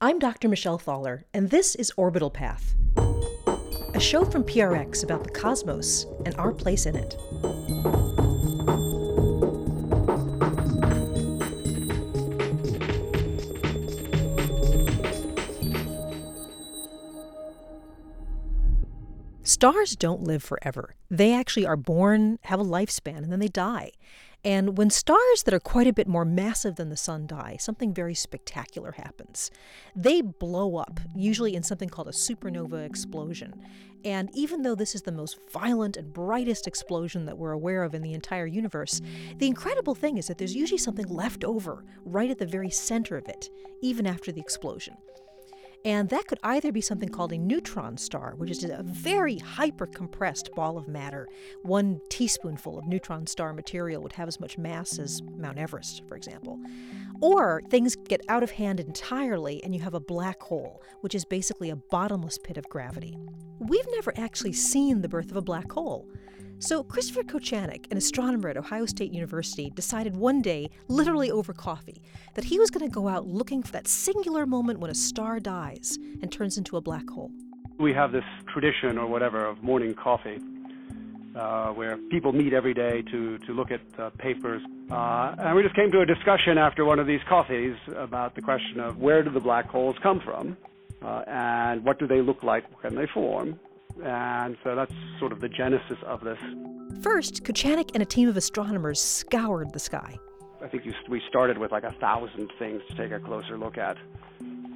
I'm Dr. Michelle Thaller, and this is Orbital Path, a show from PRX about the cosmos and our place in it. Stars don't live forever. They actually are born, have a lifespan, and then they die. And when stars that are quite a bit more massive than the sun die, something very spectacular happens. They blow up, usually in something called a supernova explosion. And even though this is the most violent and brightest explosion that we're aware of in the entire universe, the incredible thing is that there's usually something left over right at the very center of it, even after the explosion. And that could either be something called a neutron star, which is a very hyper compressed ball of matter. One teaspoonful of neutron star material would have as much mass as Mount Everest, for example. Or things get out of hand entirely and you have a black hole, which is basically a bottomless pit of gravity. We've never actually seen the birth of a black hole. So, Christopher Kochanek, an astronomer at Ohio State University, decided one day, literally over coffee, that he was going to go out looking for that singular moment when a star dies and turns into a black hole. We have this tradition or whatever of morning coffee. Uh, where people meet every day to, to look at uh, papers. Uh, and we just came to a discussion after one of these coffees about the question of where do the black holes come from uh, and what do they look like when they form and so that's sort of the genesis of this. First, Kochanek and a team of astronomers scoured the sky. I think you, we started with like a thousand things to take a closer look at.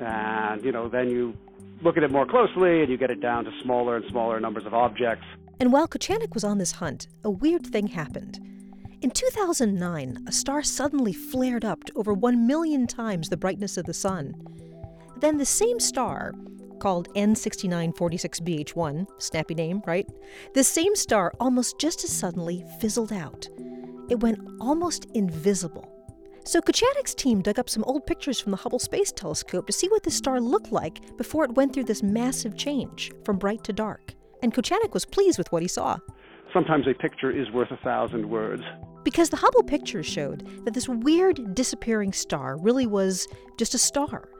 And, you know, then you look at it more closely and you get it down to smaller and smaller numbers of objects. And while Kochanek was on this hunt, a weird thing happened. In 2009, a star suddenly flared up to over 1 million times the brightness of the sun. Then the same star, called N6946BH1, snappy name, right? This same star almost just as suddenly fizzled out. It went almost invisible. So Kochanek's team dug up some old pictures from the Hubble Space Telescope to see what this star looked like before it went through this massive change from bright to dark. And Kochanek was pleased with what he saw. Sometimes a picture is worth a thousand words. Because the Hubble pictures showed that this weird disappearing star really was just a star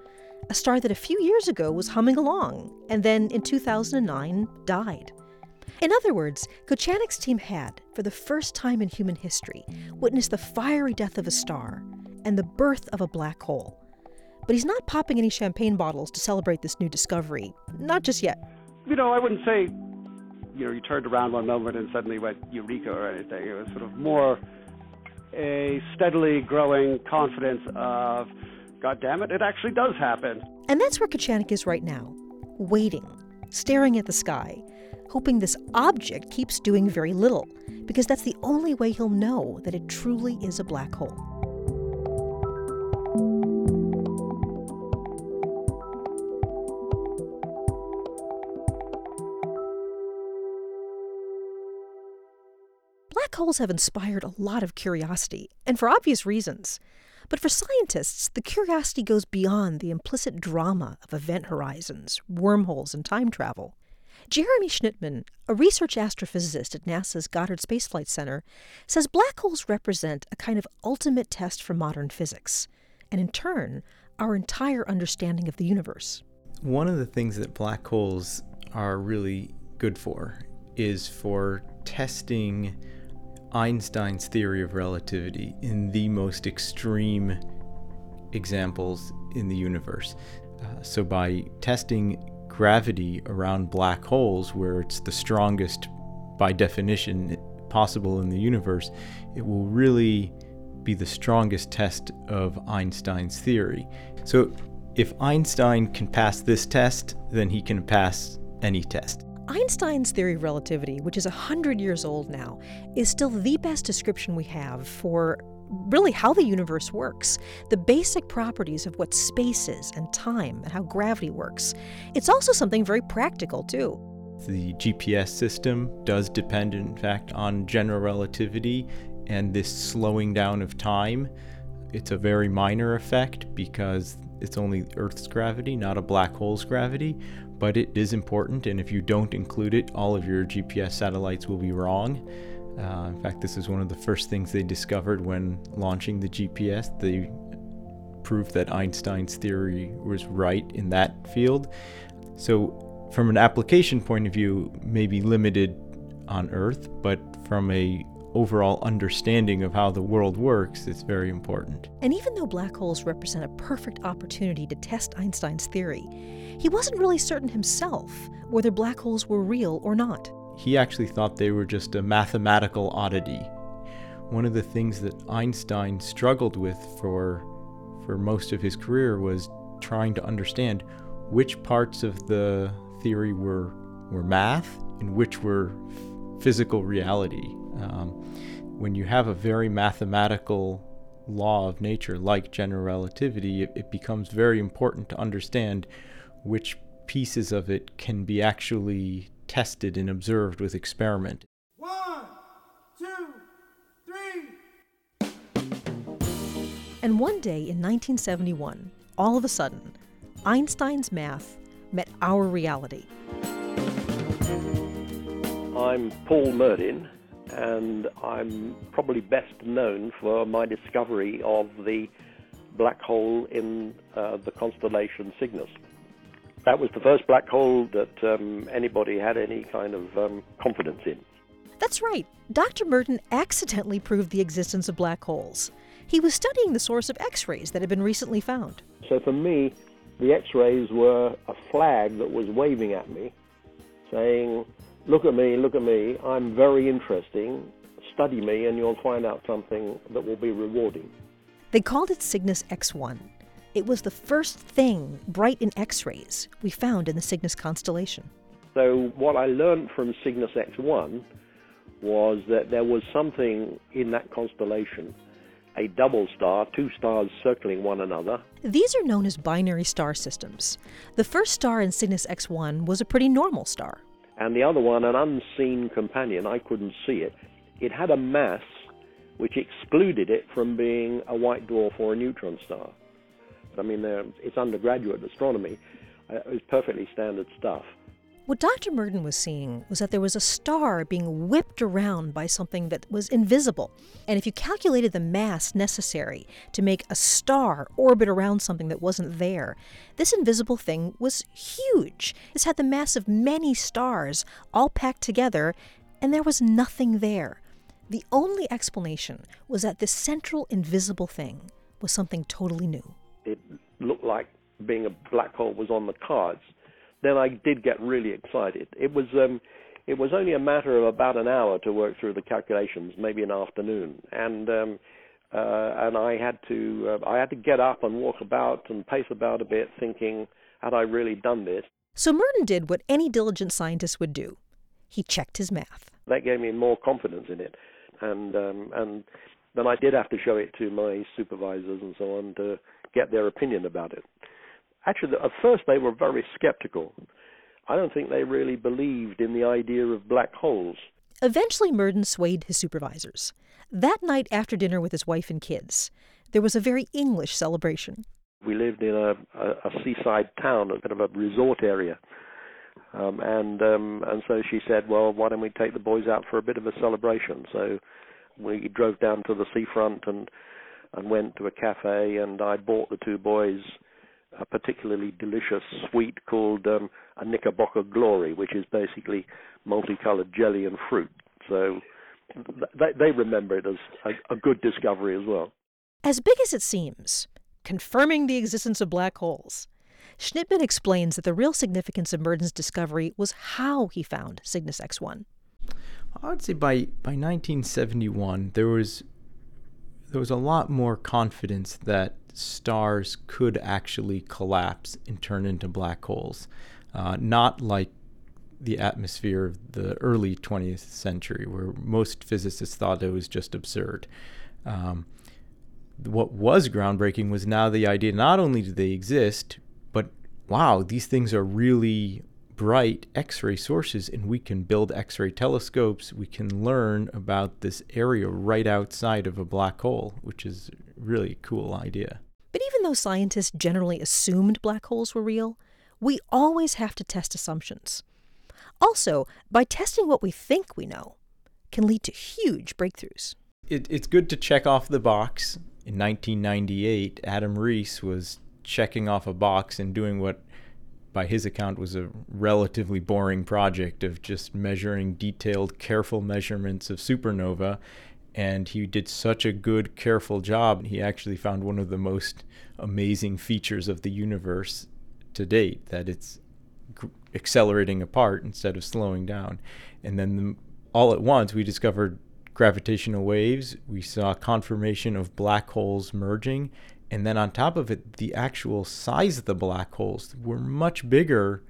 a star that a few years ago was humming along and then in 2009 died. In other words, Kochanek's team had, for the first time in human history, witnessed the fiery death of a star and the birth of a black hole. But he's not popping any champagne bottles to celebrate this new discovery, not just yet. You know, I wouldn't say, you know, you turned around one moment and suddenly went eureka or anything. It was sort of more a steadily growing confidence of God damn it, it actually does happen. And that's where Kochanek is right now, waiting, staring at the sky, hoping this object keeps doing very little, because that's the only way he'll know that it truly is a black hole. Black holes have inspired a lot of curiosity, and for obvious reasons. But for scientists, the curiosity goes beyond the implicit drama of event horizons, wormholes, and time travel. Jeremy Schnittman, a research astrophysicist at NASA's Goddard Space Flight Center, says black holes represent a kind of ultimate test for modern physics, and in turn, our entire understanding of the universe. One of the things that black holes are really good for is for testing Einstein's theory of relativity in the most extreme examples in the universe. Uh, so, by testing gravity around black holes, where it's the strongest by definition possible in the universe, it will really be the strongest test of Einstein's theory. So, if Einstein can pass this test, then he can pass any test. Einstein's theory of relativity, which is 100 years old now, is still the best description we have for really how the universe works, the basic properties of what space is and time and how gravity works. It's also something very practical, too. The GPS system does depend, in fact, on general relativity and this slowing down of time. It's a very minor effect because it's only Earth's gravity, not a black hole's gravity, but it is important, and if you don't include it, all of your GPS satellites will be wrong. Uh, in fact, this is one of the first things they discovered when launching the GPS. They proof that Einstein's theory was right in that field. So, from an application point of view, maybe limited on Earth, but from a overall understanding of how the world works, it's very important. And even though black holes represent a perfect opportunity to test Einstein's theory, he wasn't really certain himself whether black holes were real or not. He actually thought they were just a mathematical oddity. One of the things that Einstein struggled with for for most of his career was trying to understand which parts of the theory were were math and which were physical reality. Um, when you have a very mathematical law of nature like general relativity, it, it becomes very important to understand which pieces of it can be actually tested and observed with experiment. One, two, three. And one day in 1971, all of a sudden, Einstein's math met our reality. I'm Paul Murdin, and I'm probably best known for my discovery of the black hole in uh, the constellation Cygnus. That was the first black hole that um, anybody had any kind of um, confidence in. That's right. Dr. Murdin accidentally proved the existence of black holes. He was studying the source of X rays that had been recently found. So for me, the X rays were a flag that was waving at me, saying, look at me, look at me, I'm very interesting, study me, and you'll find out something that will be rewarding. They called it Cygnus X1. It was the first thing bright in X rays we found in the Cygnus constellation. So, what I learned from Cygnus X1 was that there was something in that constellation, a double star, two stars circling one another. These are known as binary star systems. The first star in Cygnus X1 was a pretty normal star and the other one an unseen companion. I couldn't see it. It had a mass which excluded it from being a white dwarf or a neutron star. I mean, it's undergraduate astronomy. Uh, it was perfectly standard stuff. What Dr. Murdin was seeing was that there was a star being whipped around by something that was invisible. And if you calculated the mass necessary to make a star orbit around something that wasn't there, this invisible thing was huge. This had the mass of many stars all packed together, and there was nothing there. The only explanation was that this central invisible thing was something totally new. It looked like being a black hole was on the cards then I did get really excited. It was um, it was only a matter of about an hour to work through the calculations, maybe an afternoon, and um, uh, and I had to uh, I had to get up and walk about and pace about a bit, thinking, had I really done this? So Murdin did what any diligent scientist would do. He checked his math. That gave me more confidence in it, and um, and then I did have to show it to my supervisors and so on to get their opinion about it actually, at first they were very skeptical. I don't think they really believed in the idea of black holes. Eventually, Murdin swayed his supervisors. That night after dinner with his wife and kids, there was a very English celebration. We lived in a, a, a seaside town, a bit of a resort area. Um, and um, and so she said, well, why don't we take the boys out for a bit of a celebration? So we drove down to the seafront and and went to a cafe, and I bought the two boys a particularly delicious sweet called um, a Knickerbocker Glory, which is basically multicolored jelly and fruit. So th- they remember it as a, a good discovery as well. As big as it seems, confirming the existence of black holes. Schnittman explains that the real significance of Murdin's discovery was how he found Cygnus X1. I would say by, by 1971, there was there was a lot more confidence that stars could actually collapse and turn into black holes, uh, not like the atmosphere of the early 20th century, where most physicists thought it was just absurd. Um, what was groundbreaking was now the idea not only do they exist, but wow, these things are really bright X ray sources, and we can build X ray telescopes. We can learn about this area right outside of a black hole, which is really a cool idea. But even though scientists generally assumed black holes were real, we always have to test assumptions. Also, by testing what we think we know, can lead to huge breakthroughs. It, it's good to check off the box in 1998, Adam Riess was checking off a box and doing what, by his account, was a relatively boring project of just measuring detailed, careful measurements of supernova. And he did such a good, careful job. He actually found one of the most amazing features of the universe to date that it's accelerating apart instead of slowing down. And then the, all at once, we discovered gravitational waves. We saw confirmation of black holes merging. And then on top of it, the actual size of the black holes were much bigger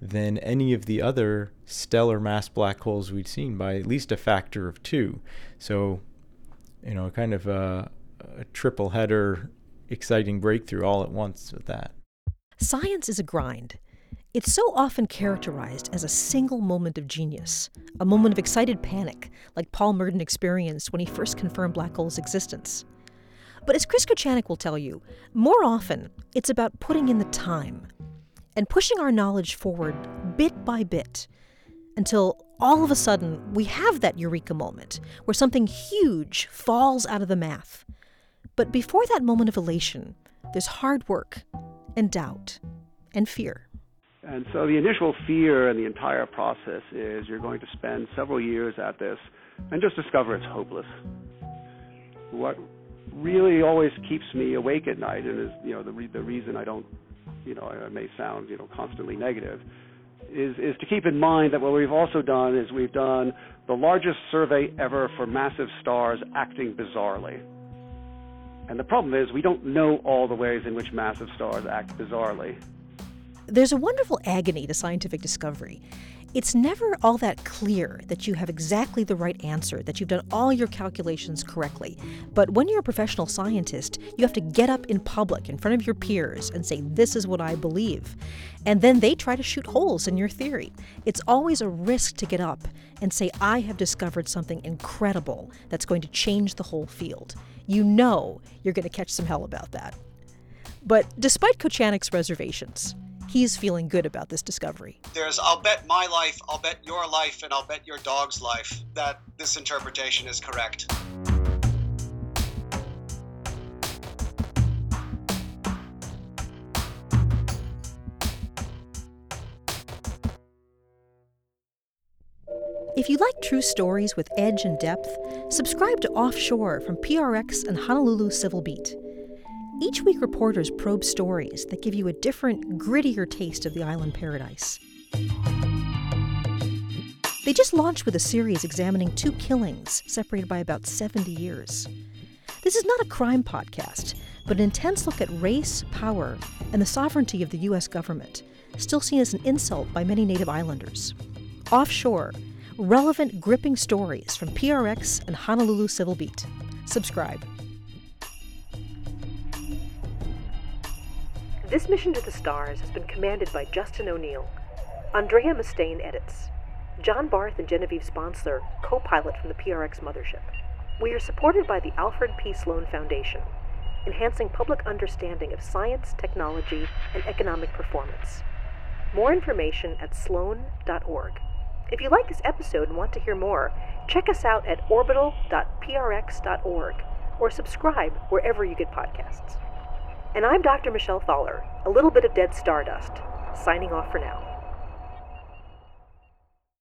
than any of the other stellar mass black holes we'd seen by at least a factor of two. So, you know, kind of a, a triple header, exciting breakthrough all at once with that. Science is a grind. It's so often characterized as a single moment of genius, a moment of excited panic, like Paul Murdin experienced when he first confirmed black holes' existence. But as Chris Kochanek will tell you, more often it's about putting in the time and pushing our knowledge forward bit by bit until all of a sudden we have that eureka moment where something huge falls out of the math. But before that moment of elation, there's hard work and doubt and fear. And so the initial fear in the entire process is you're going to spend several years at this and just discover it's hopeless. What really always keeps me awake at night, and is you know the re- the reason I don't, you know, I may sound you know constantly negative, is is to keep in mind that what we've also done is we've done the largest survey ever for massive stars acting bizarrely. And the problem is we don't know all the ways in which massive stars act bizarrely. There's a wonderful agony to scientific discovery. It's never all that clear that you have exactly the right answer, that you've done all your calculations correctly. But when you're a professional scientist, you have to get up in public in front of your peers and say, This is what I believe. And then they try to shoot holes in your theory. It's always a risk to get up and say, I have discovered something incredible that's going to change the whole field. You know you're going to catch some hell about that. But despite Kochanek's reservations, he's feeling good about this discovery. There's, I'll bet my life, I'll bet your life, and I'll bet your dog's life that this interpretation is correct. If you like true stories with edge and depth, subscribe to Offshore from PRX and Honolulu Civil Beat. Each week, reporters probe stories that give you a different, grittier taste of the island paradise. They just launched with a series examining two killings separated by about 70 years. This is not a crime podcast, but an intense look at race, power, and the sovereignty of the U.S. government, still seen as an insult by many Native Islanders. Offshore, relevant, gripping stories from PRX and Honolulu Civil Beat. Subscribe. This mission to the stars has been commanded by Justin O'Neill. Andrea Mustaine edits. John Barth and Genevieve Sponsler co pilot from the PRX mothership. We are supported by the Alfred P. Sloan Foundation, enhancing public understanding of science, technology, and economic performance. More information at sloan.org. If you like this episode and want to hear more, check us out at orbital.prx.org or subscribe wherever you get podcasts. And I'm Dr. Michelle Thaller, a little bit of dead stardust, signing off for now.